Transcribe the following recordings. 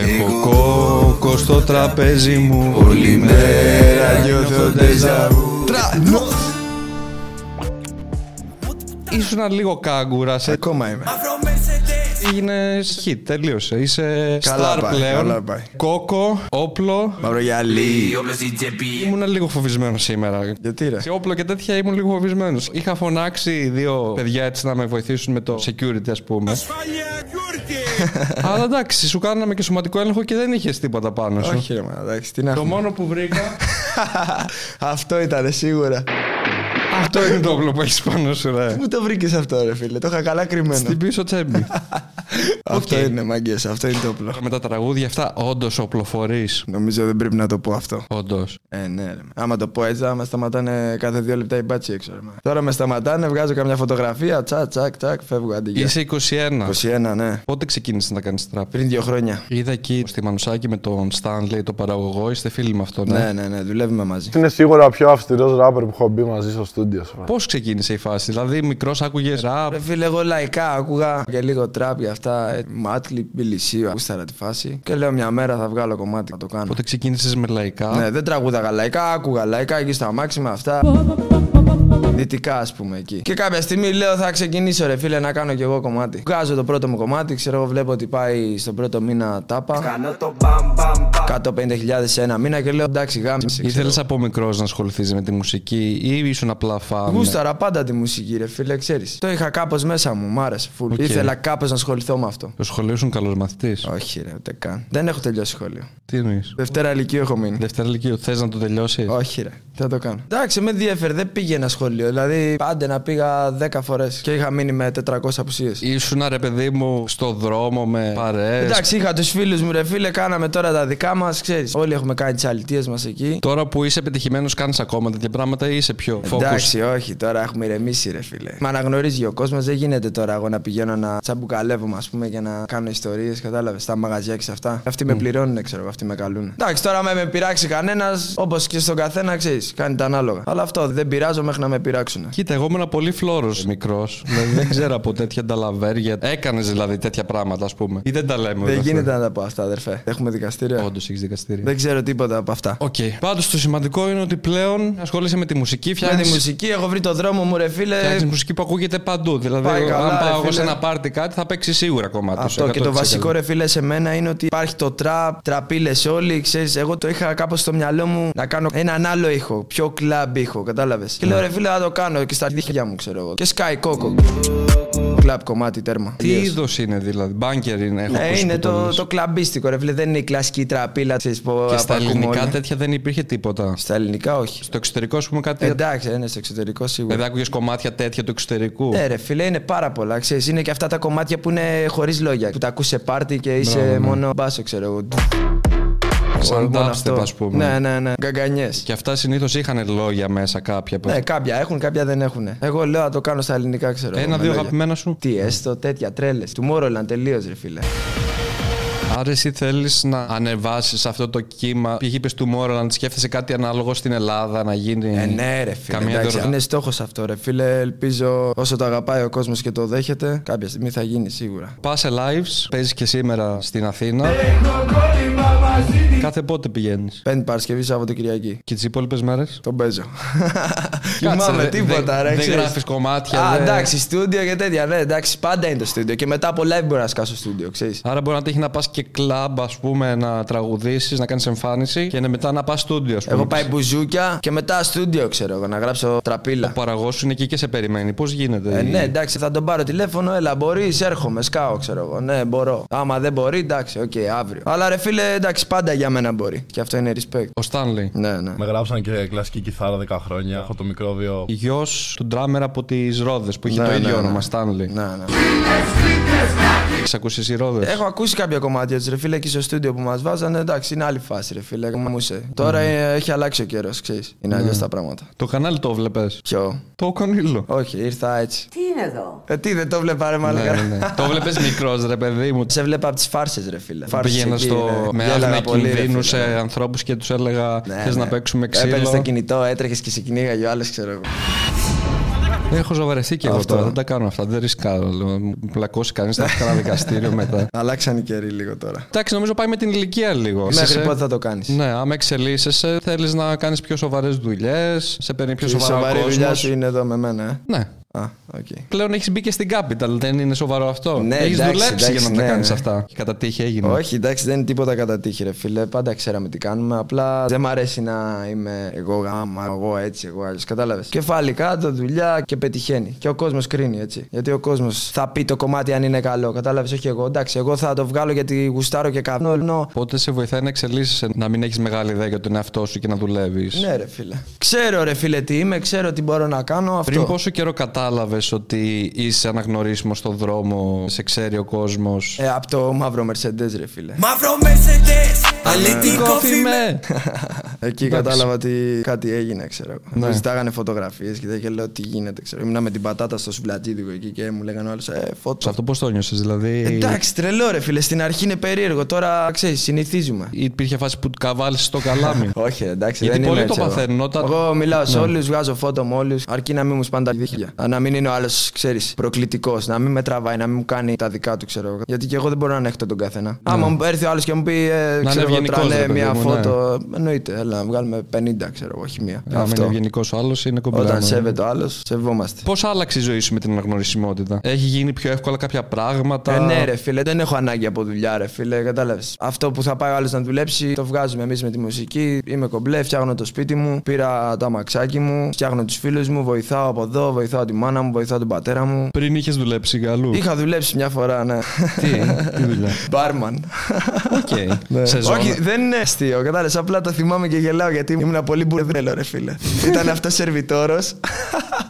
Έχω κόκο στο τραπέζι μου Όλη μέρα νιώθω ντεζαβού Ήσουν λίγο κάγκουρα σε... Ακόμα είμαι. Έγινες hit, τελείωσε. Είσαι Καλά star πάει, πλέον. καλά πάει. Κόκο, όπλο. Μαύρο γυαλί. Ήμουν λίγο φοβισμένος σήμερα. Γιατί ρε; Σε όπλο και τέτοια ήμουν λίγο φοβισμένος. Είχα φωνάξει δύο παιδιά έτσι να με βοηθήσουν με το security, ας πούμε. Αλλά εντάξει, σου κάναμε και σωματικό έλεγχο και δεν είχες τίποτα πάνω σου. Όχι ρε man, εντάξει, τι να Το έχουμε. μόνο που βρήκα. Αυτό ήταν σίγουρα. αυτό είναι το όπλο που έχεις πάνω σου, ρε. Πού το βρήκες αυτό ρε φίλε, το είχα καλά κρυμμένο. Στην πίσω τσέπη. Αυτό Οκ. είναι μαγκές, αυτό είναι το όπλο. Με τα τραγούδια αυτά, όντως οπλοφορείς. Νομίζω δεν πρέπει να το πω αυτό. Όντως. Ε, ναι, ρε. Άμα το πω έτσι, θα με σταματάνε κάθε δύο λεπτά οι μπάτσοι έξω. Ρε. man. Τώρα με σταματάνε, βγάζω καμιά φωτογραφία, τσακ, τσακ, τσακ, φεύγω αντί για. Είσαι 21. 21, ναι. Πότε ξεκίνησες να κάνεις τραπ. Πριν δύο χρόνια. Είδα εκεί στη Μανουσάκη με τον Stanley, το παραγωγό. Είστε φίλοι με αυτό, ναι; Ναι, ναι, ναι, δουλεύουμε μαζί. Είναι σίγουρα ο πιο αυστηρός ράπερ που έχω μπει μαζί στο στούντιο. σου. Πώς ξεκίνησε η φάση, Δηλαδή, μικρός άκουγες ραπ. Ρε φίλε, εγώ λαϊκά άκουγα και λίγο τραπ για αυτά. ε, Μάτλι, Μπιλισίου, ακούσταρα τη φάση. Και λέω μια μέρα θα βγάλω κομμάτι να το κάνω. Πότε ξεκίνησες με λαϊκά. Ναι, δεν τραγούδαγα λαϊκά, άκουγα λαϊκά εκεί στα μάξιμα αυτά. Δυτικά, ας πούμε εκεί. Και κάποια στιγμή λέω θα ξεκινήσω ρε φίλε να κάνω κι εγώ κομμάτι. Βγάζω το πρώτο μου κομμάτι, ξέρω εγώ βλέπω ότι πάει στον πρώτο μήνα τάπα. Κάνω το μπαμ μπαμ 150.000 σε ένα μήνα και λέω εντάξει γάμησε. Ήθελες από μικρός να ασχοληθείς με τη μουσική ή ήσουν απλά φαν; Γούσταρα πάντα τη μουσική, ρε φίλε, ξέρεις. Το είχα κάπως μέσα μου, μ' άρεσε. Φουλ. Οκ. Ήθελα κάπως να ασχοληθώ με αυτό. Το σχολείο ήσουν καλός μαθητής; Όχι, ρε, ούτε καν. Δεν έχω τελειώσει σχολείο. Τι εννοείς; Δευτέρα λυκείου έχω μείνει. Δευτέρα λυκείου, θες να το τελειώσεις; Όχι, ρε. Τι θα το κάνω. Εντάξει, με διέφερε, δεν πήγαινα σχολείο. Δηλαδή, άντε να πήγα 10 φορές και είχα μείνει με 400 απουσίες. Ήσουν ρε παιδί μου στο δρόμο με παρέες. Εντάξει, είχα τους φίλους μου, ρε φίλε, κάναμε τώρα τα δικά μας, ξέρεις. Όλοι έχουμε κάνει τις αλητίες μας εκεί. Τώρα που είσαι πετυχημένο, κάνεις ακόμα τέτοια πράγματα ή είσαι πιο focus. Εντάξει, όχι, τώρα έχουμε ηρεμήσει, ρε φίλε. Μα αναγνωρίζει ο κόσμος, δεν γίνεται τώρα εγώ να πηγαίνω να τσαμπουκαλεύομαι, ας πούμε, για να κάνω ιστορίες, κατάλαβες, στα μαγαζιά και σε αυτά. Αυτοί με πληρώνουν, ξέρω εγώ, αυτοί με καλούν. Εντάξει, τώρα με, με πειράξει κανένας, όπως και στον καθένα, ξέρεις, κάνει τα ανάλογα. Αλλά αυτό δεν πειράζω μέχρι να με πειράξουν. Κοίτα, εγώ ήμουν πολύ φλόρος μικρός. δηλαδή, δεν ξέρω από τέτοια νταλαβέρια. Έκανες δηλαδή τέτοια πράγματα, ας πούμε. Ή δεν τα λέμε Δεν όλα γίνεται να τα πω αυτά, αδερφέ. Έχουμε δικαστήριο. Όντως έχεις δικαστήριο. Δεν ξέρω τίποτα από αυτά. Οκ. Πάντως το σημαντικό είναι ότι πλέον ασχολείσαι με τη μουσική, Με φτιάχνει. τη μουσική έχω βρει το δρόμο μου, ρε φίλε. Φτιάχνεις μουσική που ακούγεται παντού. Δηλαδή, Πάει καλά, αν ρε πάω εγώ σε φίλε. ένα πάρτι κάτι, θα παίξει σίγουρα κομμάτι. σου, Αυτό και το 100%. βασικό ρε φίλε σε μένα είναι ότι υπάρχει το τραπ, τραπίλες όλοι. Ξέρεις, εγώ το είχα κάπως στο μυαλό μου να κάνω έναν άλλο ήχο, πιο κλαμπ ήχο, κατάλαβες. Και λέω ρε φίλε θα το κάνω και στα δίχτυα μου ξέρω εγώ. Και Sky Coco. Κλαμπ κομμάτι τέρμα. Τι είδος είναι δηλαδή, μπάνκερ είναι. Έχω Ε, ακούσει είναι που το, λες. το κλαμπίστικο ρε φίλε, δεν είναι η κλασική τραπίλα ξέρεις, που Και στα απακούμε ελληνικά όλοι. τέτοια δεν υπήρχε τίποτα. Στα ελληνικά όχι. Στο εξωτερικό, ας πούμε, κάτι. Εντάξει, είναι στο εξωτερικό σίγουρα. Δηλαδή, άκουγες κομμάτια τέτοια του εξωτερικού. Ναι, ρε φίλε, είναι πάρα πολλά. Ξέρεις, είναι και αυτά τα κομμάτια που είναι χωρίς λόγια. Που τα ακούς σε πάρτι και είσαι Μπράβο, ναι. μόνο μπάσο, ξέρω εγώ. Σαν Μόνο dubstep, αυτό. ας πούμε. Ναι, ναι, ναι. Γκαγκανιές. Και αυτά συνήθως είχαν λόγια μέσα κάποια. Ναι, κάποια έχουν, κάποια δεν έχουν. Εγώ λέω να το κάνω στα ελληνικά, ξέρω. εγώ, με Ένα-δύο λόγια. αγαπημένα σου. Τι έστω, τέτοια τρέλες. Του Μόρολαν τελείως, ρε φίλε. Άρα εσύ θέλεις να ανεβάσεις αυτό το κύμα; Π.χ. είπες του Μόρολαντ, σκέφτεσαι κάτι ανάλογο στην Ελλάδα να γίνει; Ε, ναι, ρε φίλε. Καμία εντάξει, δωρεά. είναι στόχος αυτό, ρε φίλε. Ελπίζω όσο το αγαπάει ο κόσμος και το δέχεται, κάποια στιγμή θα γίνει σίγουρα. Πας σε lives, παίζεις και σήμερα στην Αθήνα. Κάθε πότε πηγαίνεις; Πέμπτη Παρασκευή, Σάββατο Κυριακή. Και τις υπόλοιπες μέρες; Τον παίζω. Θυμάμαι τίποτα, ρε. Δεν ξέρεις. γράφεις κομμάτια. Α, δεν- εντάξει, στούντιο και τέτοια. Ναι, εντάξει, πάντα είναι το στούντιο. Και μετά από live μπορεί να σκάσω στούντιο, ξέρεις. Άρα μπορεί να τύχει να πας και κλαμπ, ας πούμε, να τραγουδήσεις, να κάνεις εμφάνιση και μετά να πας στούντιο, ας πούμε. Εγώ πάει μπουζούκια και μετά στούντιο, ξέρω εγώ, να γράψω τραπίλα. Ο παραγωγός σου είναι εκεί και σε περιμένει. Πώς γίνεται. Ε, η- ναι, εντάξει, θα τον πάρω τηλέφωνο. Έλα, μπορείς, έρχομαι, σκάω, ξέρω εγώ. Ναι, μπορώ. Άμα δεν μπορεί, εντάξει, οκ, αύριο. Αλλά ρε φίλε, εντάξει, πάντα για μένα μπορεί. Και αυτό είναι respect. Ο Στάνλey. Ναι, ναι. Με γράψαν και κλασική κιθάρα 10 χρόνια. Έχω το μικρόβιο. Γιος του ντράμερ από τις Ρόδες που είχε Ναι, το ναι, ίδιο ναι. όνομα, Στάνλey. Ναι, ναι. Έχεις ακούσει εσύ Ρόδες; Έχω ακούσει κάποια κομμάτια της ρε φίλε εκεί στο στούντιο που μας βάζανε. Εντάξει, είναι άλλη φάση, ρε φίλε. Μούσε. Τώρα ε, έχει αλλάξει ο καιρός, ξέρεις. Είναι αλλιώς τα πράγματα. Το κανάλι το βλέπει. Ποιο; Το Κονίλο. Όχι, ήρθα έτσι. Τι είναι εδώ; Ε, τι δεν το βλέπα, ρε Ναι, μαλάκα. ναι, ναι. το βλέπει μικρός, ρε παιδί μου; Σε βλέπα από τις φάρσες, ρε φίλε. Φάρσες Πήγαινα εκεί, στο... ναι. με Γέλαγα άγνοια πολύ, ρε κινδύνου φίλε. σε ανθρώπους και τους έλεγα Ναι, Θες ναι. να παίξουμε Έπαιρνες ξύλο. το κινητό, έτρεχες και σε κυνήγαγε ο άλλος, ξέρω εγώ. Έχω σοβαρευτεί και εγώ Αυτό. τώρα. Δεν τα κάνω αυτά. Δεν ρισκάρω. λέω. Μου πλακώσει κανείς, θα έχω κανένα δικαστήριο μετά. Αλλάξαν οι καιροί λίγο τώρα. Εντάξει, νομίζω πάει με την ηλικία λίγο. Μέχρι Είσαι- πότε θα το κάνεις; Ναι, άμα εξελίσσεσαι, θέλεις να κάνεις πιο σοβαρές δουλειές, σε παίρνει πιο Η σοβαρά σοβαρή δουλειά κόσμος. σου είναι εδώ με μένα, ε. Ναι. Α, οκ. Πλέον έχεις μπει και στην Capital, δεν είναι σοβαρό αυτό; Ναι, έχεις εντάξει, δουλέψει εντάξει, για να τα ναι, κάνεις ναι. αυτά; Και κατά τύχη έγινε; Όχι, εντάξει, δεν είναι τίποτα κατά τύχη, ρε φίλε. Πάντα ξέραμε τι κάνουμε. Απλά δεν μ' αρέσει να είμαι εγώ γάμα, εγώ έτσι, εγώ άλλο. Κατάλαβες; Κεφάλι κάτω, δουλειά και πετυχαίνει. Και ο κόσμος κρίνει, έτσι. Γιατί ο κόσμος θα πει το κομμάτι αν είναι καλό. Κατάλαβες, όχι εγώ. Εντάξει, εγώ θα το βγάλω γιατί γουστάρω και κάνω. Ενώ Οπότε σε βοηθάει να εξελίσσεσαι, να μην έχεις μεγάλη ιδέα για τον εαυτό σου και να δουλεύεις; Ναι, ρε φίλε. Ξέρω, ρε φίλε, τι είμαι, ξέρω τι μπορώ να κάνω. Αυτό. Πριν πόσο καιρό κατάλαβες ότι είσαι αναγνωρίσιμος στον δρόμο, σε ξέρει ο κόσμος; Ε, από το μαύρο Mercedes, ρε φίλε. Μαύρο Mercedes, αλήτικο φήμε. με! Εκεί Εντάξει. κατάλαβα ότι κάτι έγινε, ξέρω εγώ. Ναι. Μου ζητάγανε φωτογραφίες και τέτοια λέω τι γίνεται, ξέρω. Ήμουνα με την πατάτα στο σουβλατζίδικο εκεί και μου λέγανε όλου, Ε, Σε φώτο. αυτό πώς το νιώσες, δηλαδή; Εντάξει, τρελό ρε φίλε. Στην αρχή είναι περίεργο. Τώρα ξέρεις, συνηθίζουμε. Υπήρχε φάση που καβάλεις στο καλάμι. Όχι, ρε, εντάξει, Γιατί δεν πολλοί είμαι το έτσι εγώ. παθαίνουν όταν- Εγώ μιλάω σε Ναι. όλους, βγάζω φώτο με όλους. Αρκεί να μην μου σπάνε τα δίχτυα. Να μην είναι ο άλλος, ξέρεις, προκλητικός. Να μην με τραβάει, να μην μου κάνει τα δικά του, ξέρω εγώ. Γιατί και εγώ δεν μπορώ να ανέχτω τον καθένα. Άμα μου έρθει ο άλλος και μου πει, ε, είναι ξέρω εγώ, ευγενικός, ρε τρανέ παιδί μια μου, φώτο. Εννοείται, έλα να βγάλουμε 50, ξέρω εγώ, όχι μία. Αν είναι ευγενικό ο άλλος, είναι κομπλάμα. Όταν σέβεται ο άλλος, σεβόμαστε. Πώς άλλαξε η ζωή σου με την αναγνωρισιμότητα, Έχει γίνει πιο εύκολα κάποια πράγματα; Ε, ναι, ρε φίλε, δεν έχω ανάγκη από δουλειά, ρε φίλε. Κατάλαβες. Αυτό που θα πάει ο άλλος να δουλέψει, το βγάζουμε εμείς με τη μουσική. Είμαι κομπλέ, φτιάχνω το σπίτι μου, πήρα το αμαξάκι μου, φτιάχνω τους φίλους μου, βοηθάω από εδώ, βοηθάω τη μάνα μου, βοηθάω τον πατέρα μου. Πριν είχες δουλέψει γαλλού. Είχα δουλέψει μια φορά, ναι. Τι, τι δουλειά; Μπάρμαν. Οκ. Σεζόνα. Όχι, δεν είναι αστείο. Κατάλαβες. Απλά το θυμάμαι και γελάω γιατί ήμουν πολύ μπουρδέλο, ρε φίλε. Ήταν αυτός σερβιτόρος.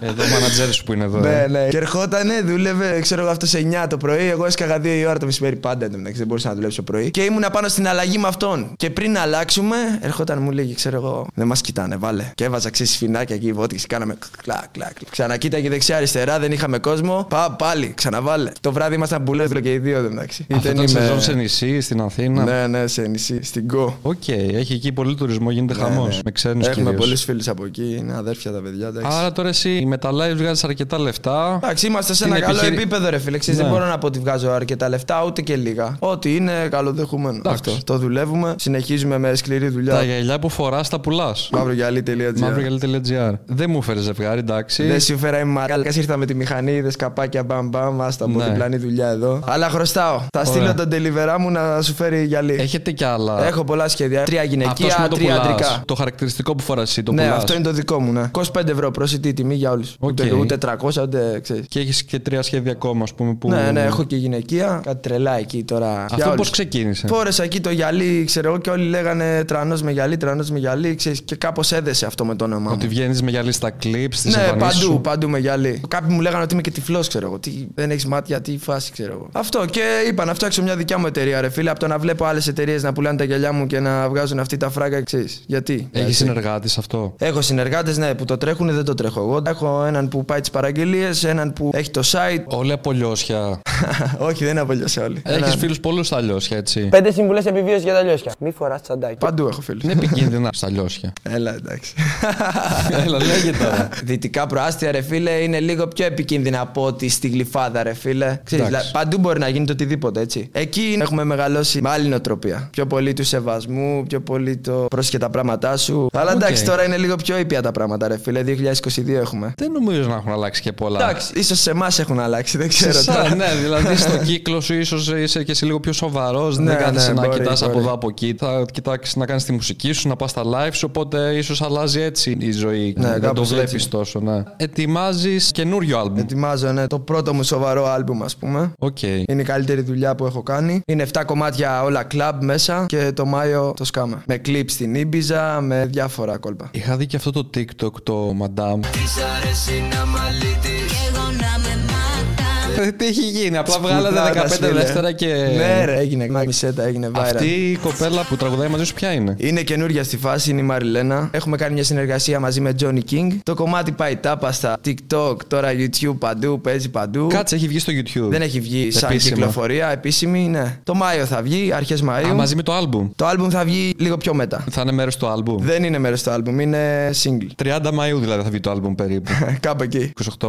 Εδώ ο μάνατζερ σου που είναι εδώ. Ναι, ε. ναι. Και ερχότανε, δούλευε, ξέρω εγώ, αυτός σε 9 το πρωί. Εγώ έσκαγα 2 η ώρα το μεσημέρι πάντα. εν τω μεταξύ, Δεν μπορούσα να δουλέψω πρωί. Και ήμουν πάνω στην αλλαγή με αυτόν. Και πριν να αλλάξουμε, ερχόταν μου λέει, ξέρω εγώ, δεν μας κοιτάνε, βάλε. Και έβαζα ξέρεις σφινάκια εκεί, βότκες, κάναμε κλακ, κλακ. κλακ. Ξανακοίταγε δεξιά-αριστερά, δεν είχαμε κόσμο. Πά, πάλι, ξαναβάλε. Το βράδυ ήμασταν που λέω και οι δύο, εν τω μεταξύ. Αυτό Δεν ήταν είμαι- σεζόν σε νησί, στην Αθήνα. Ναι, ναι, σε νησί, στην Κω. Οκ, έχει εκεί πολύ τουρισμό, γίνεται χαμός. Με ξένους Ναι, Έχουμε κυρίως. πολλούς φίλους από εκεί, είναι αδέρφια τα παιδιά. εντάξει. Άρα τώρα εσύ με τα live βγάζεις αρκετά λεφτά. Εντάξει, είμαστε σε Την ένα καλό επιχειρη- επίπεδο, ρε φίλε. Ξέρεις, Ναι. Δεν μπορώ να πω ότι βγάζω αρκετά λεφτά, ούτε και λίγα. Ό,τι είναι καλοδεχούμενο. Εντάξει. Αυτό. Το δουλεύουμε, συνεχίζουμε με σκληρή Τα δουλειά. γυαλιά που φοράς τα πουλάς. Μαυρογυαλί.gr Μαυρογυαλί.gr. Δεν μου φέρες ζευγάρι, εντάξει. Δεν σου φέρα ρε μαλάκα. Ήρθα με τη μηχανή, είδες καπάκια μπαμ μπαμ. Άστα από Ναι. διπλανή δουλειά εδώ. Αλλά χρωστάω. Θα στείλω τον delivery μου να σου φέρει γυαλί. Έχετε κι άλλα; Έχω πολλά σχέδια. Τρία Αυτός γυναικεία, με το τρία πουλάς. αντρικά. Το χαρακτηριστικό που φοράς εσύ το Ναι, πουλάς. αυτό είναι το δικό μου, ναι. 25 ευρώ προσιτή τιμή για όλους. Οκ. Ούτε, ούτε 300, ούτε ξέρεις. Και έχεις και τρία σχέδια ακόμα, ας πούμε. Που... Ναι, ναι, έχω και γυναικεία. Κάτι τρελά εκεί τώρα. για Αυτό πώς όλους. ξεκίνησε; Φόρεσα εκεί το γυαλί, ξέρω εγώ, και όλοι λέγανε Τράνος με γυαλί, Τράνος με γυαλί. Ξέρεις, και κάπως έδεσε αυτό με το όνομά μου. Ότι βγαίνεις με γυαλί στα κλιπ, στις Ναι, εμφανίσεις παντού, σου; παντού με γυαλί. Κάποιοι μου λέγανε ότι είμαι και τυφλός, ξέρω εγώ. Τι, δεν έχεις μάτια, τι φάση, ξέρω εγώ. Αυτό και είπα να φτιάξω μια δικιά μου εταιρεία, ρε φίλε. Από το να βλέπω άλλες εταιρείες να πουλάνε τα γυαλιά μου και να βγάζουν αυτοί τα φράγκα, ξέρεις. Γιατί; Έχεις Έτσι. συνεργάτη αυτό; Έχω συνεργάτες, ναι, που το τρέχουν, δεν το τρέχω εγώ. Έχω έναν που πάει τις παραγγελίες, έναν που έχει το site. Όλοι από Λιόσια. Όχι, δεν από Λιόσια όλοι. Έναν- Έχει φίλους πολλούς στα Λιόσια, έτσι; Πέντε συμβουλές επιβίωσης για τα Λιόσια. Μη φοράς τσαντάκι. Παντού έχω φίλους. Είναι επικίνδυνα στα Λιόσια. Έλα, εντάξει. Έλα, λέγε τώρα. Δυτικά προάστια, ρε φίλε, είναι λίγο πιο επικίνδυνα από ότι στη Γλυφάδα, ρε φίλε. Ξέρεις, Εντάξει. δηλαδή, παντού μπορεί να γίνει το οτιδήποτε, έτσι. Εκεί έχουμε μεγαλώσει με άλλη νοοτροπία. Πιο πολύ του σεβασμού, πιο πολύ το πρόσεχε τα πράγματά σου. Αλλά Οκ. εντάξει, τώρα είναι λίγο πιο ήπια τα πράγματα, ρε φίλε. 2022 έχουμε. Δεν νομίζω να έχουν αλλάξει και πολλά. Εντάξει, ίσως σε εμάς έχουν αλλάξει, δεν Σε ξέρω εσά, τώρα. ναι, δηλαδή στο κύκλο σου ίσως είσαι και εσύ λίγο πιο σοβαρός. Ναι, δεν κάθεσαι ναι, να μπορεί, κοιτάς από μπορεί. εδώ από εκεί. Θα κοιτάξεις να κάνεις τη μουσική σου, να πας στα live σου. Οπότε ίσως αλλάζει έτσι η ζωή. Ναι, δεν το κάπως βλέπεις έτσι. τόσο, ναι. Ετοιμάζεις καινούριο άλμπουμ. Ετοιμάζω, ναι, το πρώτο μου σοβαρό άλμπουμ, ας πούμε. Οκ. Είναι η καλύτερη δουλειά που έχω κάνει. Είναι 7 κομμάτια όλα κλαμπ μέσα και το Μάιο το σκάμε. Με κλιπ στην Ίμπιζα, με διάφορα κόλπα. Είχα δει και αυτό το TikTok, το Madame. Της αρέσει να μ' Τι έχει γίνει, απλά βγάλατε Σπουτλάτας, 15 φίλε. δεύτερα και. Ναι, ρε, έγινε. Μισέτα έγινε viral. Αυτή η κοπέλα που τραγουδάει μαζί σου ποια είναι; Είναι καινούργια στη φάση, είναι η Μαριλένα. Έχουμε κάνει μια συνεργασία μαζί με Johnny King. Το κομμάτι πάει τάπα στα TikTok, τώρα YouTube παντού, παίζει παντού. Κάτσε, έχει βγει στο YouTube. Δεν έχει βγει σαν Επίσημα. κυκλοφορία, επίσημη, ναι. Το Μάιο θα βγει, αρχές Μαΐου. Α, μαζί με το album. Το άλμπουμ θα βγει λίγο πιο μετά. Θα είναι μέρος του album. Δεν είναι μέρος του άλμπουμ, είναι single. 30 Μαου δηλαδή θα βγει το album περίπου. Κάπου εκεί. 28.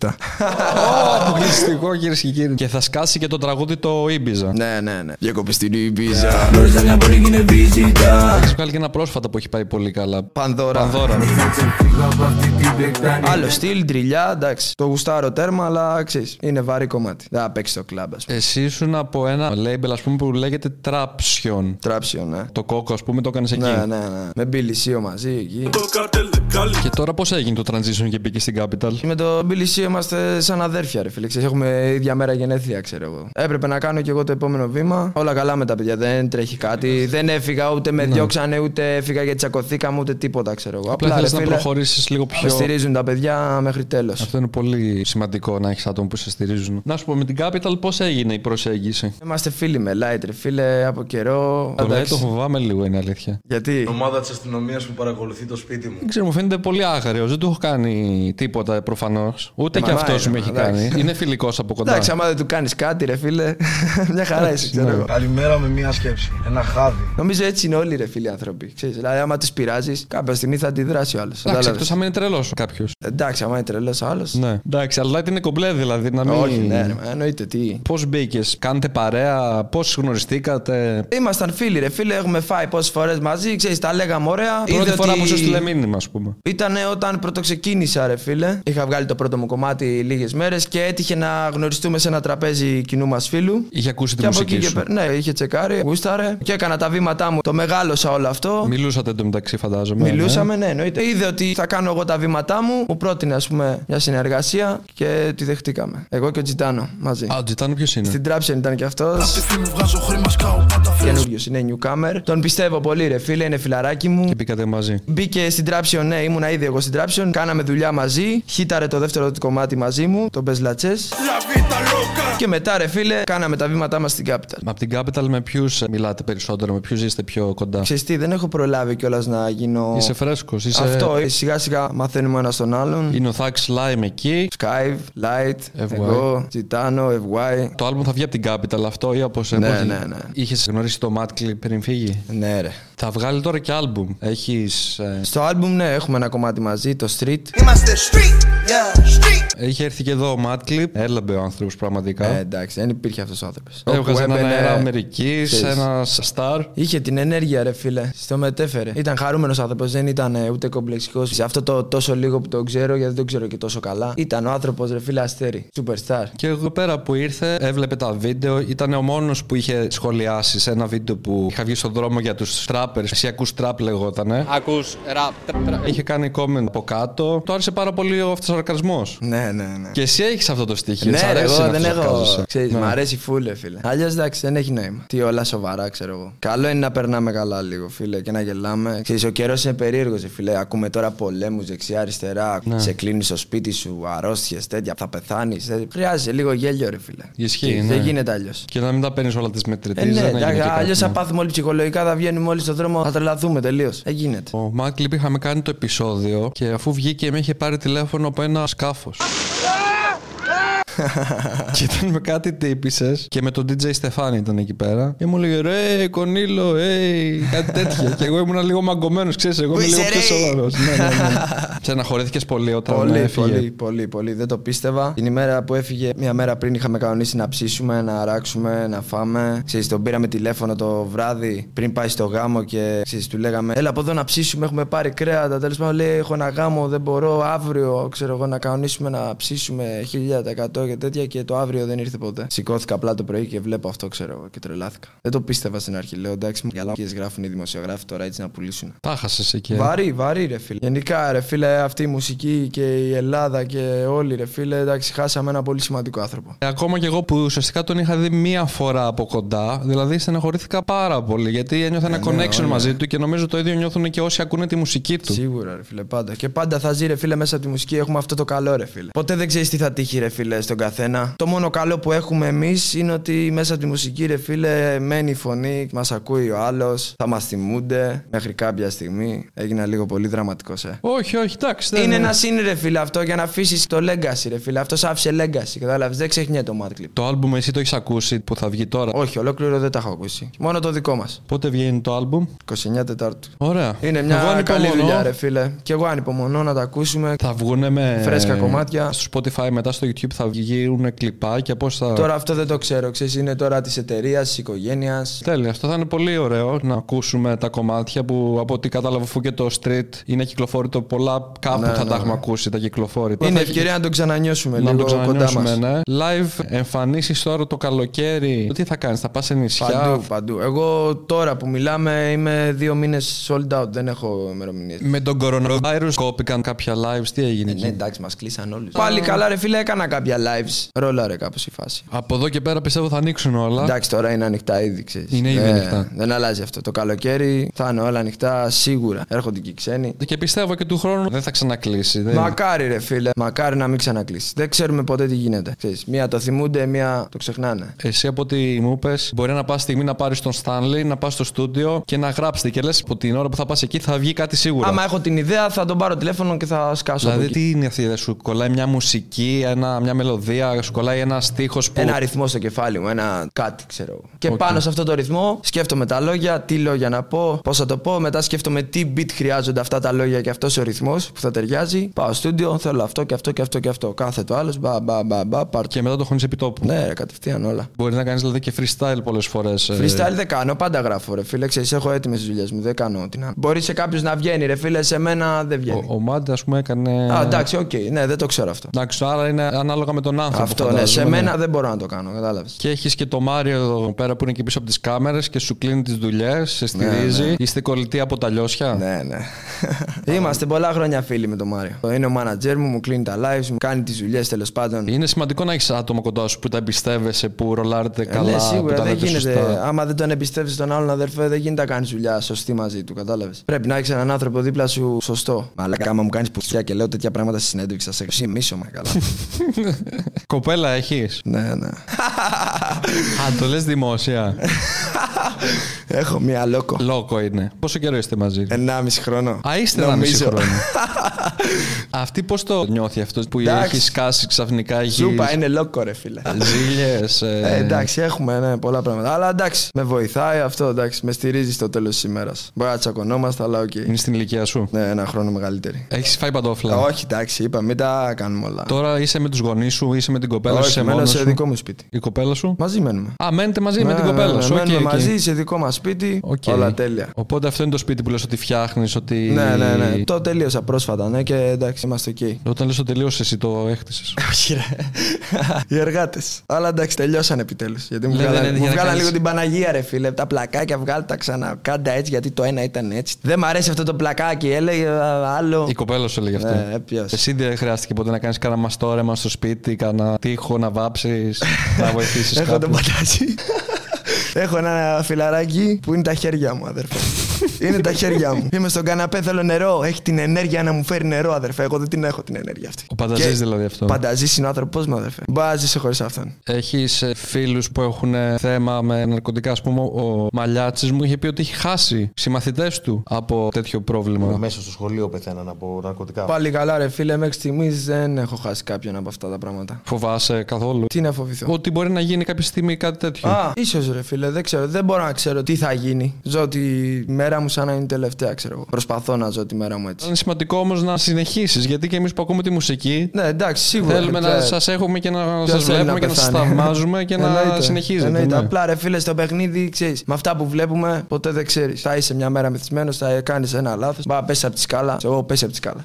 27. Αποκλειστικό κυρίες και κύριοι. Και θα σκάσει και το τραγούδι το Ibiza. ναι, ναι, ναι. Διακοπή στην Ibiza. Γνώριζα μια μπορεί γίνει βίζιτα Έχεις βγάλει και ένα πρόσφατα που έχει πάει πολύ καλά. Πανδώρα. Πανδώρα. Να ξεφύγω από αυτή την πεκτάνη Άλλο στυλ, τριλιά, εντάξει. Το γουστάρω τέρμα, αλλά ξέρεις, είναι βαρύ κομμάτι. Δεν θα παίξει το κλαμπ, ας πούμε. Εσύ ήσουν από ένα label ας πούμε που λέγεται Trapsion. Τράψιο, ναι. Το κόκο, ας πούμε, το έκανες εκεί. Ναι, ναι, ναι. Με Billy Sio μαζί εκεί. Το καρτέλ δεκάλι Και τώρα πώς έγινε το transition και μπήκε στην Capital; Με το Billy Sio είμαστε σαν αδέρφια, ρε φίλε. Ξέρεις, έχουμε ίδια μέρα γενέθλια, ξέρω εγώ. Έπρεπε να κάνω κι εγώ το επόμενο βήμα. Όλα καλά με τα παιδιά, δεν τρέχει κάτι. Δεν έφυγα, ούτε με διώξανε, ούτε έφυγα γιατί τσακωθήκαμε, ούτε τίποτα, ξέρω εγώ. Απλά ρε θες να φίλε, προχωρήσεις λίγο με πιο. στηρίζουν τα παιδιά μέχρι τέλος. Αυτό είναι πολύ σημαντικό να έχεις άτομα που σε στηρίζουν. Να σου πω με την Capital πώς έγινε η προσέγγιση; Είμαστε φίλοι με light, ρε φίλε, από καιρό. Το λέει Εντάξει. το φοβάμαι λίγο είναι αλήθεια. Γιατί; ομάδα της αστυνομίας που παρακολουθεί το σπίτι μου. Δεν ξέρω, μου φαίνεται πολύ άγριος. Δεν του έχω κάνει τίποτα προφανώς. Ούτε Μα, και μα αυτός είναι, με έχει εντάξει. Κάνει. Είναι φιλικός από κοντά. Εντάξει, άμα δεν του κάνεις κάτι, ρε φίλε. Μια χαρά είσαι, ξέρω ναι. εγώ. Καλημέρα με μία σκέψη. Ένα χάδι. Νομίζω έτσι είναι όλοι ρε φίλοι άνθρωποι. Ξέρεις, δηλαδή, άμα τους πειράζεις, κάποια στιγμή θα αντιδράσει ο άλλος. Εντάξει, εκτός αν είναι τρελός κάποιος. Εντάξει, άμα είναι τρελός άλλος. Ναι. Εντάξει, αλλά είναι κομπλέ δηλαδή. Να μην... Όχι, ναι, ρε, εννοείται τι. Πώς μπήκες, κάνετε παρέα, πώς γνωριστήκατε; Ήμασταν φίλοι, ρε φίλε, έχουμε φάει πόσες φορές μαζί, ξέρεις, τα λέγαμε ωραία. Πρώτη Είδε φορά ότι που σου στείλε μήνυμα, ας πούμε. Ήταν όταν πρωτοξεκίνησα, ρε φίλε. Είχα βγάλει το πρώτο μου κομμάτι λίγες μέρες και έτυχε να γνωριστούμε σε ένα τραπέζι κοινού μας φίλου. Είχε ακούσει τη Και από μουσική εκεί και σου. πέρα. Ναι, είχε τσεκάρει, γούσταρε και έκανα τα βήματά μου. Το μεγάλωσα όλο αυτό. Μιλούσατε εντωμεταξύ, φαντάζομαι. Μιλούσαμε, ναι, εννοείται. Είδε ότι θα κάνω εγώ τα βήματά μου. Μου πρότεινε, ας πούμε, μια συνεργασία και τη δεχτήκαμε. Εγώ και ο Τζιτάνο μαζί. Ναι. Α, ο Τζιτάνο ποιος είναι; Στην Τράψεν ήταν και αυτός. Στη μου βγάζω χρήμα σκάω πάντα φρέσκο Καινούριο είναι newcomer. Τον πιστεύω πολύ, ρε φίλε, είναι φιλαράκι μου. Και μπήκατε μαζί. Μπήκε στην Τράψιον, ναι, ήμουνα ήδη εγώ στην Τράψιον. Κάναμε δουλειά μαζί. Χύταρε το δεύτερο του κομμάτι μαζί μου, τον Μπεσλατσέ. La vida loca Και μετά, ρε φίλε, κάναμε τα βήματά μας στην Capital. Από την Capital με ποιους μιλάτε περισσότερο, με ποιους είστε πιο κοντά; Ξέρεις τι, δεν έχω προλάβει κιόλας να γίνω. Είσαι φρέσκος, είσαι. Αυτό, ε, σιγά σιγά μαθαίνουμε ένα τον άλλον. Είναι ο Thax Lime εκεί. Skype, Light, FY. εγώ, Τζιτάνο, FY. Το album θα βγει από την Capital αυτό ή από σε Ναι, πώς- ναι, ναι. Είχες γνωρίσει το Matt Clip πριν φύγει; Ναι, ρε. Θα βγάλει τώρα και album. Έχεις... ε, Στο album, ναι, έχουμε ένα κομμάτι μαζί, το Street. Είμαστε street, yeah, street Έχει έρθει και εδώ ο Matt Clip. Έλαμπε ο άνθρωπος πραγματικά. Ε, εντάξει, δεν υπήρχε αυτός ο άνθρωπος. Έβγαζε έναν αέρα Αμερικής, ξέρεις. ένα star. Είχε την ενέργεια, ρε φίλε. Στο μετέφερε. Ήταν χαρούμενος άνθρωπος, δεν ήταν ε, ούτε κομπλεξικός. Σε αυτό το τόσο λίγο που τον ξέρω, γιατί δεν τον ξέρω και τόσο καλά. Ήταν ο άνθρωπος, ρε φίλε, αστέρι. Superstar. Και εδώ πέρα που ήρθε, έβλεπε τα βίντεο. Ήταν ο μόνος που είχε σχολιάσει σε ένα βίντεο που είχα βγει στον δρόμο για τους trappers. Εσύ ακούς trap λεγότανε. Ακούς ραπ. Είχε κάνει comment από κάτω. Του άρεσε πάρα πολύ ο αυτοσαρκασμός. Ναι, ναι, ναι. Και εσύ έχεις αυτό το στοιχείο. Ναι, Σ' ρε, αρέσει εγώ να δεν έχω. αυτοσαρκάζεσαι. Ξέρεις, Ναι. Μ' αρέσει φούλε, φίλε. Αλλιώς εντάξει, δεν έχει νόημα. Τι όλα σοβαρά, ξέρω εγώ. Καλό είναι να περνάμε καλά λίγο, φίλε, και να γελάμε. Ξέρεις, ο καιρός είναι περίεργος, φίλε. Ακούμε τώρα πολέμους δεξιά-αριστερά. Ναι. Σε κλείνεις στο σπίτι σου, αρρώστιες, τέτοια. Θα πεθάνεις. Χρειάζεται λίγο γέλιο, ρε, φίλε. Ισχύει, Ξέρεις, ναι. Δεν γίνεται αλλιώς. Και να μην τα παίρνεις όλα τις μετρητές. Ε, ναι, αλλιώς θα πάθουμε όλοι ψυχολογικά, θα βγαίνουμε όλοι στον δρόμο, θα τρελαθούμε τελείως. Δεν γίνεται. Ο Μάκλιπ είχαμε κάνει το επεισόδιο και αφού βγήκε με είχε πάρει τηλέφωνο από ένα σκάφος. και ήταν με κάτι τύπησες και με τον DJ Στεφάνη ήταν εκεί πέρα. Και μου έλεγε ρε, Κονίλο, hey, κάτι τέτοια. και εγώ ήμουν λίγο μαγκωμένος, ξέρεις, εγώ είμαι Πού λίγο είσαι, πιο ρε; σοβαρός. ναι, ναι, ναι. Στεναχωρήθηκε πολύ όταν Πολύ, έφυγε. πολύ, πολύ, πολύ. Δεν το πίστευα. Την ημέρα που έφυγε, μια μέρα πριν είχαμε κανονίσει να ψήσουμε, να αράξουμε, να φάμε. Ξέρεις, τον πήραμε τηλέφωνο το βράδυ πριν πάει στο γάμο και ξέρεις, του λέγαμε Έλα από εδώ να ψήσουμε, έχουμε πάρει κρέατα. Τέλος πάντων λέει: Έχω ένα γάμο, δεν μπορώ. Αύριο, ξέρω εγώ, να κανονίσουμε να ψήσουμε 1000% και τέτοια. Και το αύριο δεν ήρθε ποτέ. Σηκώθηκα απλά το πρωί και βλέπω αυτό, ξέρω εγώ, και τρελάθηκα. Δεν το πίστευα στην αρχή. Λέω εντάξει, καλά, και γράφουν οι δημοσιογράφοι τώρα έτσι να πουλήσουν. Τα χάσες εκεί. Βαρύ, βαρύ ρε φίλε. Γενικά ρε φίλε, αυτή η μουσική και η Ελλάδα και όλοι ρε φίλε, εντάξει, χάσαμε ένα πολύ σημαντικό άνθρωπο. Ε, Ακόμα και εγώ που ουσιαστικά τον είχα δει μία φορά από κοντά, δηλαδή στεναχωρήθηκα πάρα πολύ γιατί ένιωθα ένα ναι, connection όλοι. μαζί του και νομίζω το ίδιο νιώθουν και όσοι ακούνε τη μουσική του. Σίγουρα ρε φίλε, πάντα. Και πάντα θα ζει ρε φίλε μέσα από τη μουσική, έχουμε αυτό το καλό ρε φίλε. Ποτέ δεν ξέρεις τι θα τύχει ρε φίλε στο στον καθένα. Το μόνο καλό που έχουμε εμείς είναι ότι μέσα από τη μουσική, ρε φίλε, μένει η φωνή, μας ακούει ο άλλος, θα μας θυμούνται μέχρι κάποια στιγμή. Έγινα λίγο πολύ δραματικός, ε. Όχι, όχι, εντάξει. δεν Είναι ένας συν, ρε φίλε, αυτό για να αφήσεις το legacy, ρε φίλε. Αυτός άφησε legacy. Κατάλαβες, δεν ξεχνιέται το Mad Clip. Το άλμπουμ εσύ το έχεις ακούσει που θα βγει τώρα; Όχι, ολόκληρο δεν τα έχω ακούσει. Μόνο το δικό μας. Πότε βγαίνει το άλμπουμ; 29 Τετάρτου. Ωραία. Είναι Εγώ μια καλή ανυπομονώ. δουλειά, ρε φίλε. Και εγώ ανυπομονώ να τα ακούσουμε. Θα βγουνε με. Φρέσκα κομμάτια. Στο Spotify μετά στο YouTube θα βγουν κλιπάκια. Πώς θα. Τώρα αυτό δεν το ξέρω. Ξέρεις, είναι τώρα της εταιρείας, της οικογένειας. Τέλεια. Αυτό θα είναι πολύ ωραίο να ακούσουμε τα κομμάτια που από ό,τι κατάλαβα αφού και το street είναι κυκλοφόρητο πολλά κάπου Ναι, θα ναι, τα έχουμε ναι. ακούσει τα κυκλοφόρητα. Είναι Θα- ευκαιρία να το ξανανιώσουμε να λίγο το κοντά ξανανιώσουμε, μας. ναι. Live εμφανίσεις τώρα το καλοκαίρι. Τι θα κάνεις, θα πας σε νησιά; Παντού, παντού. Εγώ τώρα που μιλάμε είμαι δύο μήνες sold out. Δεν έχω ημερομηνίες. Με τον coronavirus κόπηκαν κάποια lives. Τι έγινε εκεί. Ναι, εντάξει, μας κλείσαν όλους. Πάλι καλά, ρε φίλε, έκανα κάποια lives. Ρόλαρε κάπως η φάση. Από εδώ και πέρα πιστεύω θα ανοίξουν όλα. Εντάξει, τώρα είναι ανοιχτά ήδη, ξέρεις. Είναι ήδη Ε, ανοιχτά. Δεν αλλάζει αυτό. Το καλοκαίρι θα είναι όλα ανοιχτά σίγουρα. Έρχονται και οι ξένοι. Και πιστεύω και του χρόνου δεν θα ξανακλείσει. Δεν... Μακάρι, ρε φίλε. Μακάρι να μην ξανακλείσει. Δεν ξέρουμε ποτέ τι γίνεται. Ξέρεις, μία το θυμούνται, μία το ξεχνάνε. Εσύ από ό,τι μου είπες, μπορεί να πας στιγμή να πάρεις τον Stanley, να πας στο στούντιο και να γράψετε. Και λες από την ώρα που θα πας εκεί θα βγει κάτι σίγουρα. Άμα έχω την ιδέα, θα τον πάρω τηλέφωνο και θα σκάσω. από Δηλαδή, εκεί. τι είναι αυτή η ιδέα, σου κολλάει μια μουσική, ένα, μια μελωδία, σου κολλάει ένα στίχος που. Ένα αριθμό στο κεφάλι μου, ένα κάτι ξέρω εγώ. Και Οκ. πάνω σε αυτό το ρυθμό σκέφτομαι τα λόγια, τι λόγια να πω, πώς θα το πω. Μετά σκέφτομαι τι beat χρειάζονται αυτά τα λόγια και αυτός ο ρυθμός που θα ταιριάζει. Πάω στο στούντιο, θέλω αυτό και αυτό και αυτό και αυτό. Κάθε το άλλος, μπα μπα μπα μπα, πάρ' το. Και μετά το χώνεις επί τόπου. Ναι, ρε, κατευθείαν όλα. Μπορείς να κάνεις δηλαδή και freestyle πολλές φορές. Freestyle δεν κάνω, πάντα γράφω ρε φίλε. Ξέρεις, έχω έτοιμες τις δουλειές μου, δεν κάνω ό,τι να. Μπορεί σε κάποιους να βγαίνει, ρε φίλε, σε μένα δεν βγαίνει. Ο, ο Mad, ας πούμε, έκανε. Α, εντάξει, οκ, ναι, δεν το ξέρω αυτό. Εντάξει, άρα είναι ανάλογα με τον άνθρωπο. Αυτό, ναι, σε φαντάζομαι, μένα δεν μπορώ να το κάνω, κατάλαβες. Και έχεις και το Μάριο εδώ πέρα που είναι και πίσω από τις κάμερες και σου κλείνει τις δουλειές, σε στηρίζει. Είστε κολλητοί από τα Λιόσια; Ναι, ναι. Είμαστε πολλά χρόνια φίλοι με τον Μάριο. Είναι ο manager μου, μου κλείνει τα lives, μου κάνει τις δουλειές τέλος πάντων. Είναι σημαντικό να έχεις άτομο κοντά σου που τα εμπιστεύεσαι, που ρολάρετε καλά. ναι, που σίγουρα τα δεν λέτε γίνεται. σωστά. Άμα δεν τον εμπιστεύεις τον άλλον αδερφέ, δεν γίνεται να κάνεις δουλειά σωστή μαζί του, κατάλαβες. Πρέπει να έχεις έναν άνθρωπο δίπλα σου σωστό. Αλλά άμα μου κάνεις πουστιά και λέω τέτοια πράγματα στη συνέντευξη, θα σε ξυμίσω, μα καλά. Κοπέλα έχεις; ναι, ναι. Α, το λες δημόσια. Έχω μία loco. Loco είναι. Πόσο καιρό είστε μαζί; Ενάμιση χρόνο. Α, είστε ένα μισή Νομίζω. χρόνο. Αυτή πώς το νιώθει αυτό που Εντάξει. έχεις σκάσει ξαφνικά, έχει. Σούπα είναι λόκο, ρε φίλε. Ζήλιες. Ε, εντάξει, έχουμε ναι, πολλά πράγματα. Αλλά εντάξει, με βοηθάει αυτό, εντάξει, με στηρίζει στο τέλος της ημέρας. Μπορεί να τσακωνόμαστε, αλλά οκ. Είναι στην ηλικία σου; Ναι, ένα χρόνο μεγαλύτερη. Έχεις φάει παντόφλα; Όχι, εντάξει, είπα, μην τα κάνουμε όλα. Τώρα είσαι με τους γονείς σου, είσαι με την κοπέλα σου, Όχι, είσαι μένω μόνος σε σου; δικό μου σπίτι. Η κοπέλα σου; Μαζί μένουμε. Α, μένετε μαζί με Ναι, την ναι, κοπέλα ναι, σου. Μένουμε OK, OK. μαζί σε δικό μας σπίτι. Οκ. Όλα τέλεια. Οπότε αυτό είναι το σπίτι που λες ότι φτιάχνεις, ότι. Ναι, ναι, ναι. Το τελείωσα πρόσφατα, ναι, και εντάξει, είμαστε οκ. Όταν λες το τελείωσες, εσύ το έχτισες. Όχι, ρε. Οι εργάτες. Αλλά εντάξει, τελειώσαν επιτέλους. Γιατί μου Λέει, βγάλαν, δεν είναι μου για να βγάλαν κάνεις- λίγο την Παναγία, ρε φίλε. Τα πλακάκια βγάλτε τα ξανά. Κάντα έτσι, γιατί το ένα ήταν έτσι. Δεν μ' αρέσει αυτό το πλακάκι. Έλεγε α, άλλο. Η κοπέλα σου έλεγε αυτό. Ναι, ποιος. Εσύ δεν χρειάστηκε ποτέ να κάνεις κανένα μαστόρεμα στο σπίτι, κανένα τείχο να βάψεις, να βοηθήσεις Έχω τον κάποιον. πατάζι. Έχω ένα φιλαράκι που είναι τα χέρια μου, αδερφέ. είναι τα χέρια μου. Είμαι στον καναπέ, θέλω νερό. Έχει την ενέργεια να μου φέρει νερό, αδερφέ. Εγώ δεν την έχω την ενέργεια αυτή. Ο Πανταζής Και δηλαδή αυτό. Πανταζής είναι ο άνθρωπος μου, αδερφέ. Μπορεί να ζήσει χωρίς αυτόν. Έχεις φίλους που έχουν ε, θέμα με ναρκωτικά. Α πούμε, ο Μαλιάτσης μου είχε πει ότι έχει χάσει συμμαθητές του από τέτοιο πρόβλημα. Μέσα στο σχολείο πεθαίναν από ναρκωτικά. Πάλι καλά, ρε φίλε. Μέχρι στιγμής δεν έχω χάσει κάποιον από αυτά τα πράγματα. Φοβάσαι καθόλου; Τι να φοβηθώ; Ότι μπορεί να γίνει κάποια στιγμή κάτι τέτοιο. Α, ίσως ρε φίλε, δεν ξέρω. Δεν μπορώ να ξέρω τι θα γίνει. Ζω τη μέρα μου σαν να είναι η τελευταία, ξέρω εγώ. Προσπαθώ να ζω τη μέρα μου έτσι. Είναι σημαντικό όμως να συνεχίσεις γιατί και εμείς που ακούμε τη μουσική Ναι, εντάξει, σίγουρα. θέλουμε Ποια- να σας έχουμε και να ποιος σας θέλει βλέπουμε και να σας πεθάνει; θαυμάζουμε και να Εννοείται. συνεχίζετε. Εννοείται. ναι. Απλά ρε φίλε, στο παιχνίδι ξέρεις. Με αυτά που βλέπουμε, ποτέ δεν ξέρεις. Θα είσαι μια μέρα μεθυσμένο, θα κάνεις ένα λάθος. Μπα πέσει από τη σκάλα. Εγώ πέσει από τη σκάλα.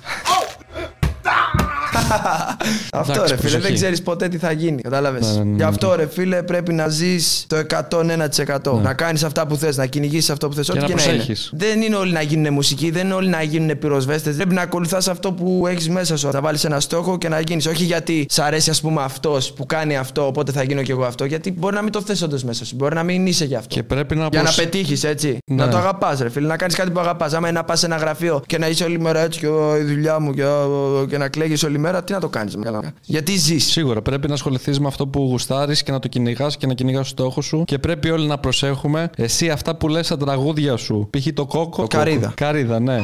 Αυτό Εντάξει, ρε φίλε, δεν προσοχή. ξέρεις ποτέ τι θα γίνει. Κατάλαβες; Ναι, ναι, ναι, Γι' αυτό ρε φίλε πρέπει να ζεις το 101%. Να κάνεις αυτά που θες, να κυνηγήσεις αυτό που θες. Ό,τι να και να είναι. προσέχεις. Δεν είναι όλοι να γίνουν μουσική, δεν είναι όλοι να γίνουν πυροσβέστες. Πρέπει να ακολουθάς αυτό που έχεις μέσα σου. Να βάλεις ένα στόχο και να γίνεις. Όχι γιατί σ' αρέσει, ας πούμε, αυτός που κάνει αυτό, οπότε θα γίνω κι εγώ αυτό. Γιατί μπορεί να μην το θες όντως μέσα σου. Μπορεί να μην είσαι γι' αυτό. Και πρέπει να Για να προσ- πετύχεις, έτσι. Ναι. Να το αγαπάς, ρε φίλε. Να κάνεις κάτι που αγαπάς. Άμα είναι να πας σε ένα γραφείο και να είσαι όλη μέρα έτσι και «Ω, η δουλειά μου και, «Ω, και να κλαίγεις όλη μέρα, μέρα, τι να το κάνεις. Γιατί ζεις. Σίγουρα πρέπει να ασχοληθείς με αυτό που γουστάρεις και να το κυνηγάς και να κυνηγάς το στόχο σου. Και πρέπει όλοι να προσέχουμε. Εσύ αυτά που λες στα τραγούδια σου. Π.χ. το κόκο. Καρύδα. Καρύδα, ναι.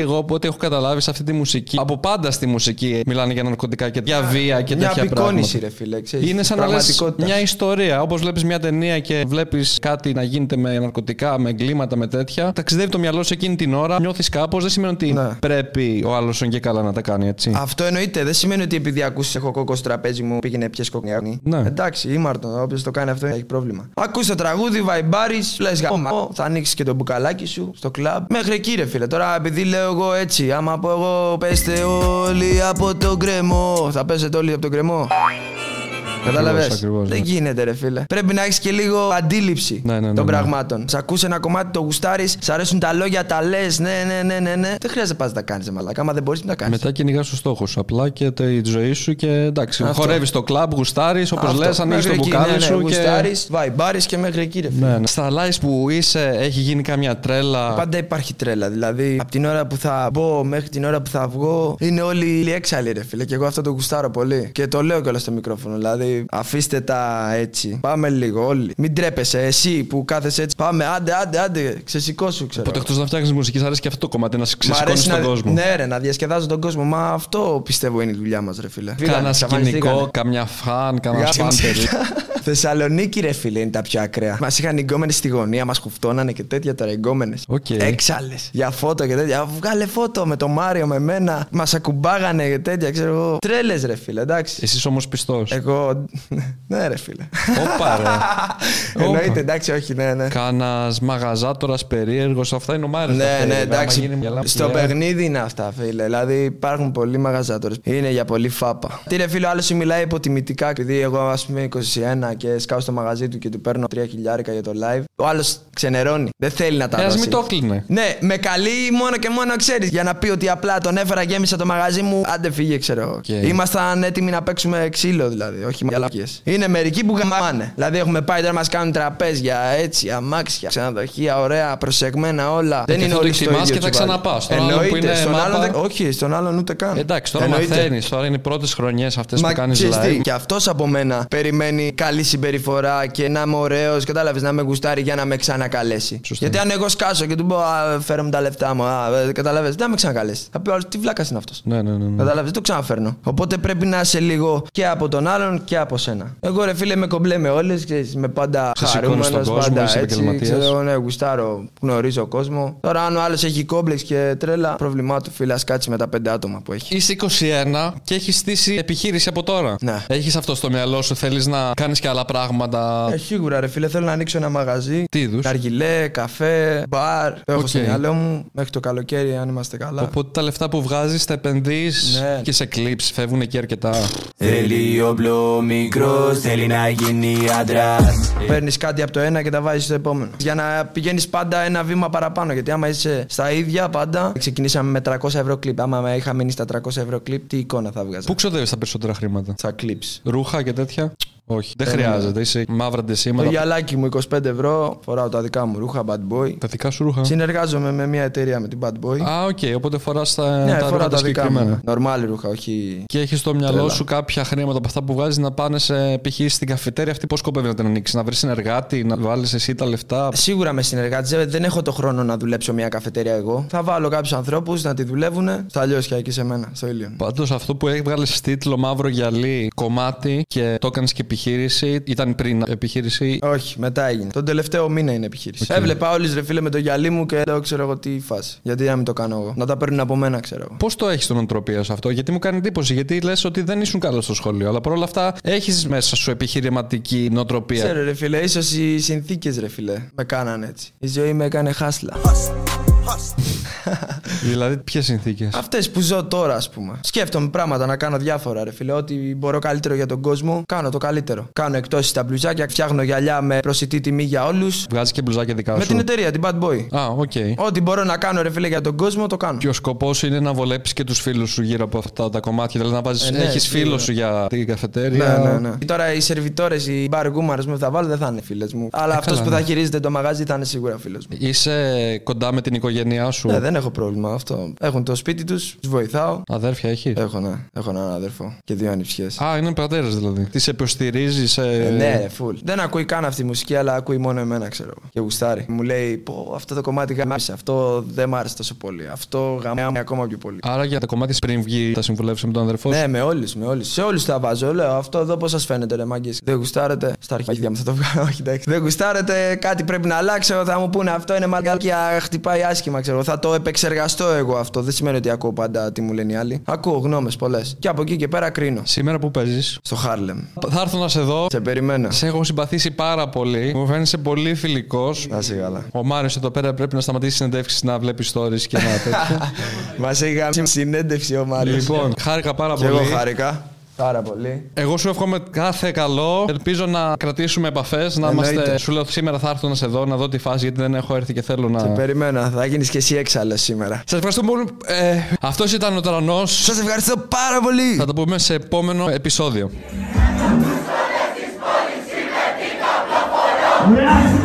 Εγώ από ό,τι έχω καταλάβει σε αυτή τη μουσική, από πάντα στη μουσική μιλάνε για ναρκωτικά και για βία και Μια τέτοια απεικόνηση, πράγματα. ρε φίλε. Ξέρεις, Είναι σαν να λες πραγματικότητας. μια ιστορία. Όπως βλέπεις μια ταινία και βλέπεις κάτι να γίνεται με ναρκωτικά, με εγκλήματα, με τέτοια. Ταξιδεύει το μυαλό σου εκείνη την ώρα, νιώθεις κάπως. Δεν σημαίνει ότι Ναι. πρέπει ο άλλος και καλά να τα κάνει έτσι. Αυτό εννοείται. Δεν σημαίνει ότι επειδή ακούσεις έχω κόκο στο τραπέζι μου πήγαινε πιες κοκκινιάνη. Ναι. Εντάξει, ήμαρτον. Όποιος το κάνει αυτό έχει πρόβλημα. Ακούς το τραγούδι, βαϊμπάρεις, λες γαμό. Θα ανοίξεις και το μπουκαλάκι σου στο κλαμπ. Μέχρι εκεί, ρε φίλε. Τώρα επειδή λέω εγώ έτσι, άμα πω εγώ πέστε όλοι από τον κρεμό. Θα πέσετε όλοι από τον κρεμό. Κατάλαβες; ακριβώς, Δεν ναι. γίνεται, ρε φίλε. Πρέπει να έχεις και λίγο αντίληψη Ναι, ναι, ναι, των ναι. πραγμάτων. Σ' ακούς ένα κομμάτι, το γουστάρεις, σ' αρέσουν τα λόγια, τα λες. Ναι, ναι, ναι, ναι, ναι. Δεν χρειάζεται πας να τα κάνεις, μαλάκα. Άμα δεν μπορείς, να τα κάνεις. Μετά κυνηγάς τους στόχο σου. Απλά και τη ζωή σου και εντάξει. Αυτό. Χορεύεις το κλαμπ, γουστάρεις, όπως Αυτό. λες, ανοίγεις Μέχρι το εκεί, μπουκάλι ναι, ναι, σου. Και... γουστάρεις, βαϊμπάρεις και μέχρι εκεί, ρε φίλε. Ναι, ναι. Στα live που είσαι, έχει γίνει κάμια τρέλα; Πάντα υπάρχει τρέλα. Δηλαδή, από την ώρα που θα μπω μέχρι την ώρα που θα βγω, είναι όλοι έξαλλοι, ρε φίλε. Και εγώ αυτό το γουστάρω πολύ. Και το λέω κιόλας στο μικρόφωνο. Δηλαδή, αφήστε τα έτσι. Πάμε λίγο όλοι. Μην τρέπεσαι, εσύ που κάθεσαι έτσι. Πάμε, άντε, άντε, άντε. Ξεσηκώσου, ξέρω. Οπότε εκτός να φτιάχνει μουσική, σ' αρέσει και αυτό το κομμάτι να σε Μ' ξεσηκώνεις αρέσει τον να, κόσμο. Ναι, ρε, να διασκεδάζω τον κόσμο. Μα αυτό πιστεύω είναι η δουλειά μας, ρε φίλε. Κάνα Φίλα, σκηνικό, εξαφανιστήκανε. καμιά φαν, καμιά Για φαν μας. περίπου. Θεσσαλονίκη, ρε φίλε, είναι τα πιο ακραία. Μας είχαν γκόμενες στη γωνία, μας χουφτώνανε και τέτοια τώρα γκόμενες. Οκ. Έξαλλες. Για φώτο και τέτοια. Βγάλε φώτο με το Μάριο, με μένα. Μας ακουμπάγανε και τέτοια, ξέρω εγώ. Τρέλες, ρε φίλε, εντάξει. Εσύ όμως πιστός. Εγώ. Ναι, ρε φίλε. Όπα, ρε. Εννοείται, εντάξει, όχι, ναι, ναι. Κάνα μαγαζάτορας περίεργος, αυτά είναι ομάρε. Ναι, ναι, εντάξει. Στο παιχνίδι είναι αυτά, φίλε. Δηλαδή υπάρχουν πολλοί μαγαζάτορες. Είναι για πολύ φάπα. Τι ρε φίλε, ο άλλος σου μιλάει υποτιμητικά. Επειδή εγώ, ας πούμε, 21 και σκάω στο μαγαζί του και του παίρνω 3 χιλιάρικα για το live. Ο άλλος ξενερώνει. Δεν θέλει να τα Ε, ας δώσει. μην το κλείνε. Ναι, με καλεί μόνο και μόνο ξέρεις. Για να πει ότι απλά τον έφερα, γέμισα το μαγαζί μου. Άντε φύγε, ξέρω εγώ. Οκ. Ήμασταν έτοιμοι να παίξουμε ξύλο δηλαδή, όχι μαλακίες. Είναι μερικοί που γαμάνε. Δηλαδή έχουμε πάει τώρα μας κάνουν τραπέζια έτσι, αμάξια, ξενοδοχεία, ωραία, προσεγμένα όλα. Δεν και είναι αυτό το όλοι στο εκτιμάς ίδιο και θα τσουβάλι. ξαναπάς. Στον άλλον που Εννοείται, είναι στον μάπα- άλλον δεν- Όχι, στον άλλον ούτε καν. Εντάξει, τώρα Εννοείται. μαθαίνεις. Τώρα είναι οι πρώτες χρονιές αυτές που Μα κάνεις ξέρεις τι, live. Και αυτός από μένα περιμένει καλή συμπεριφορά και να είμαι ωραίος, κατάλαβες να με γουστάρει για να με ξανακαλέσει. Σωστά. Γιατί αν εγώ σκάσω και του πω Α, φέρω μου τα λεφτά μου, κατάλαβες, δεν θα με ξανακαλέσει. Θα πει ο άλλος, τι βλάκας είναι αυτός. Ναι, ναι, ναι. ναι. Κατάλαβες, δεν το ξαναφέρνω. Οπότε πρέπει να είσαι λίγο και από τον άλλον και από σένα. Εγώ ρε φίλε με κομπλέ με όλες, με πάντα Σε σηκώνεις χαρούμενος, στον κόσμο, πάντα είσαι έτσι. επαγγελματίας. Ξέρω, εγώ, ναι, γουστάρω, γνωρίζω κόσμο. Τώρα αν ο άλλος έχει κόμπλεξ και τρέλα, πρόβλημά του φίλε, ας κάτσει με τα πέντε άτομα που έχει. Είσαι 21 και έχεις στήσει επιχείρηση από τώρα. Ναι. Έχεις αυτό στο μυαλό σου, θέλεις να κάνεις και άλλα πράγματα. Ε, σίγουρα ρε φίλε, θέλω να ανοίξω ένα μαγαζί. Τι είδους; Αργιλέ, καφέ, μπαρ. Το έχω Οκ. στο μυαλό μου μέχρι το καλοκαίρι, αν είμαστε καλά. Οπότε τα λεφτά που βγάζεις τα επενδύεις Ναι. και σε clips. Φεύγουν εκεί αρκετά. Θέλει όπλο μικρός, θέλει να γίνει άντρας. Παίρνεις κάτι από το ένα και τα βάζεις στο επόμενο. Για να πηγαίνεις πάντα ένα βήμα παραπάνω. Γιατί άμα είσαι στα ίδια πάντα. Ξεκινήσαμε με 300 ευρώ κλιπ. Άμα είχα μείνει στα 300 ευρώ κλιπ, τι εικόνα θα βγάζα; Πού ξοδεύεις τα περισσότερα χρήματα; Στα clips. Ρούχα και τέτοια; Όχι. Δεν Ε, ναι. χρειάζεται. Είσαι μαύρα Το ντυσίματα. γυαλάκι μου 25 ευρώ, φοράω τα δικά μου ρούχα, Bad Boy. Τα δικά σου ρούχα. Συνεργάζομαι με μια εταιρεία με την Bad Boy. Α, οκ. Οπότε φοράς τα, ναι, τα ρούχα φοράω τα τα δικά μου. συγκεκριμένα. Νορμάλ ρούχα, όχι. Και έχεις στο μυαλό Τρέλα. σου κάποια χρήματα από αυτά που βγάζεις να πάνε σε επιχείρηση στην καφετέρια. Αυτή πώς σκοπεύεις να την ανοίξεις, να βρεις συνεργάτη, να βάλεις εσύ τα λεφτά; Σίγουρα με συνεργάτη. Δεν έχω το χρόνο να δουλέψω μια καφετέρια εγώ. Θα βάλω κάποιους ανθρώπους να τη δουλεύουν στα Λιόσια εκεί σε μένα, στο Ίλιον. Πάντως αυτό που έβγαλες τίτλο Μαύρο Γυαλί κομμάτι και το έκανες και επιχείρηση, ήταν πριν επιχείρηση; Όχι, μετά έγινε. Τον τελευταίο μήνα είναι επιχείρηση. Οκ. Έβλεπα όλοι ρε φίλε με το γυαλί μου και λέω ξέρω εγώ τι φάση. Γιατί να μην το κάνω εγώ. Να τα παίρνουν από μένα, ξέρω εγώ. Πώς το έχεις τη νοοτροπία σου αυτό, Γιατί μου κάνει εντύπωση, Γιατί λες ότι δεν ήσουν καλός στο σχολείο, αλλά παρόλα αυτά έχεις μέσα σου επιχειρηματική νοοτροπία. Ξέρω ρε φίλε, ίσως οι συνθήκες ρε φίλε με κάνανε έτσι. Η ζωή με έκανε χάσλα. δηλαδή, ποιες συνθήκες; Αυτές που ζω τώρα, ας πούμε. Σκέφτομαι πράγματα να κάνω διάφορα, ρε φίλε. Ό,τι μπορώ καλύτερο για τον κόσμο, κάνω το καλύτερο. Κάνω εκπτώσεις στα μπλουζάκια, φτιάχνω γυαλιά με προσιτή τιμή για όλους. Βγάζεις και μπλουζάκια δικά Με σου; την εταιρεία, την Bad Boy. Α, οκ. Ό,τι μπορώ να κάνω, ρε φίλε, για τον κόσμο, το κάνω. Και ο σκοπός είναι να βολέψεις και τους φίλους σου γύρω από αυτά τα κομμάτια. Δηλαδή να βάζει. Ε, ναι, έχεις σίγουρα. φίλο σου για την καφετέρια. Ναι, ναι, ναι. Τώρα οι σερβιτόρες, οι μπαργούμαν ρε που θα βάλω δεν θα είναι φίλες μου. Αλλά αυτός καλά, που ναι. θα χειρίζεται το μαγάζι θα είναι σίγουρα φίλος μου. Είσαι κοντά με την οικογένεια οικογένειά σου. Ναι, δεν έχω πρόβλημα αυτό. Έχουν το σπίτι τους, τους βοηθάω. Αδέρφια έχεις; Έχω, ναι. Έχω έναν αδερφό και δύο ανιψιές. Α, είναι πατέρας δηλαδή. Τις σε υποστηρίζεις. Ε... Ναι, ρε, full. Δεν ακούει καν αυτή η μουσική, αλλά ακούει μόνο εμένα, ξέρω. εγώ. Και γουστάρει. Μου λέει, Πω, αυτό το κομμάτι γαμάει. Αυτό δεν μ' άρεσε τόσο πολύ. Αυτό γαμάει ακόμα πιο πολύ. Άρα για τα κομμάτια πριν βγει, τα συμβουλεύεσαι με τον αδερφό σου; Ναι, με όλους, με όλους. Σε όλους τα βάζω. Λέω αυτό εδώ πώς σας φαίνεται, ρε μάγκες; Δεν γουστάρετε; Στα αρχίδια μου θα το βγάλω, όχι εντάξει. Δεν γουστάρετε, κάτι πρέπει να αλλάξω. Θα μου πούνε αυτό είναι μαλακία, χτυπάει άσχημα, ξέρω. Θα το επεξεργαστώ εγώ αυτό. Δεν σημαίνει ότι ακούω πάντα τι μου λένε οι άλλοι. Ακούω γνώμες πολλές. Και από εκεί και πέρα κρίνω. Σήμερα που παίζεις; Στο Χάρλεμ. Θα έρθω να σε δω. Σε περιμένω. Σε έχω συμπαθήσει πάρα πολύ. Μου φαίνεσαι πολύ φιλικός. Να είσαι καλά. Ο Μάριος εδώ πέρα πρέπει να σταματήσει συνεντεύξει να βλέπει stories και να τέτοια. Μας είχα συνέντευξη ο Μάριος. λοιπόν, χάρηκα πάρα Και πολύ. εγώ χάρηκα. Πάρα πολύ. Εγώ σου εύχομαι κάθε καλό. Ελπίζω να κρατήσουμε επαφές. Να Εννοείται. είμαστε. Σου λέω σήμερα θα έρθω να σε δω, να δω τη φάση γιατί δεν έχω έρθει και θέλω να. Σε περιμένω. Θα γίνεις και εσύ έξαλλος σήμερα. Σας ευχαριστώ πολύ. Ε, Αυτός ήταν ο Τρανός. Σας ευχαριστώ πάρα πολύ. Θα το πούμε σε επόμενο επεισόδιο. Βράζουν και τα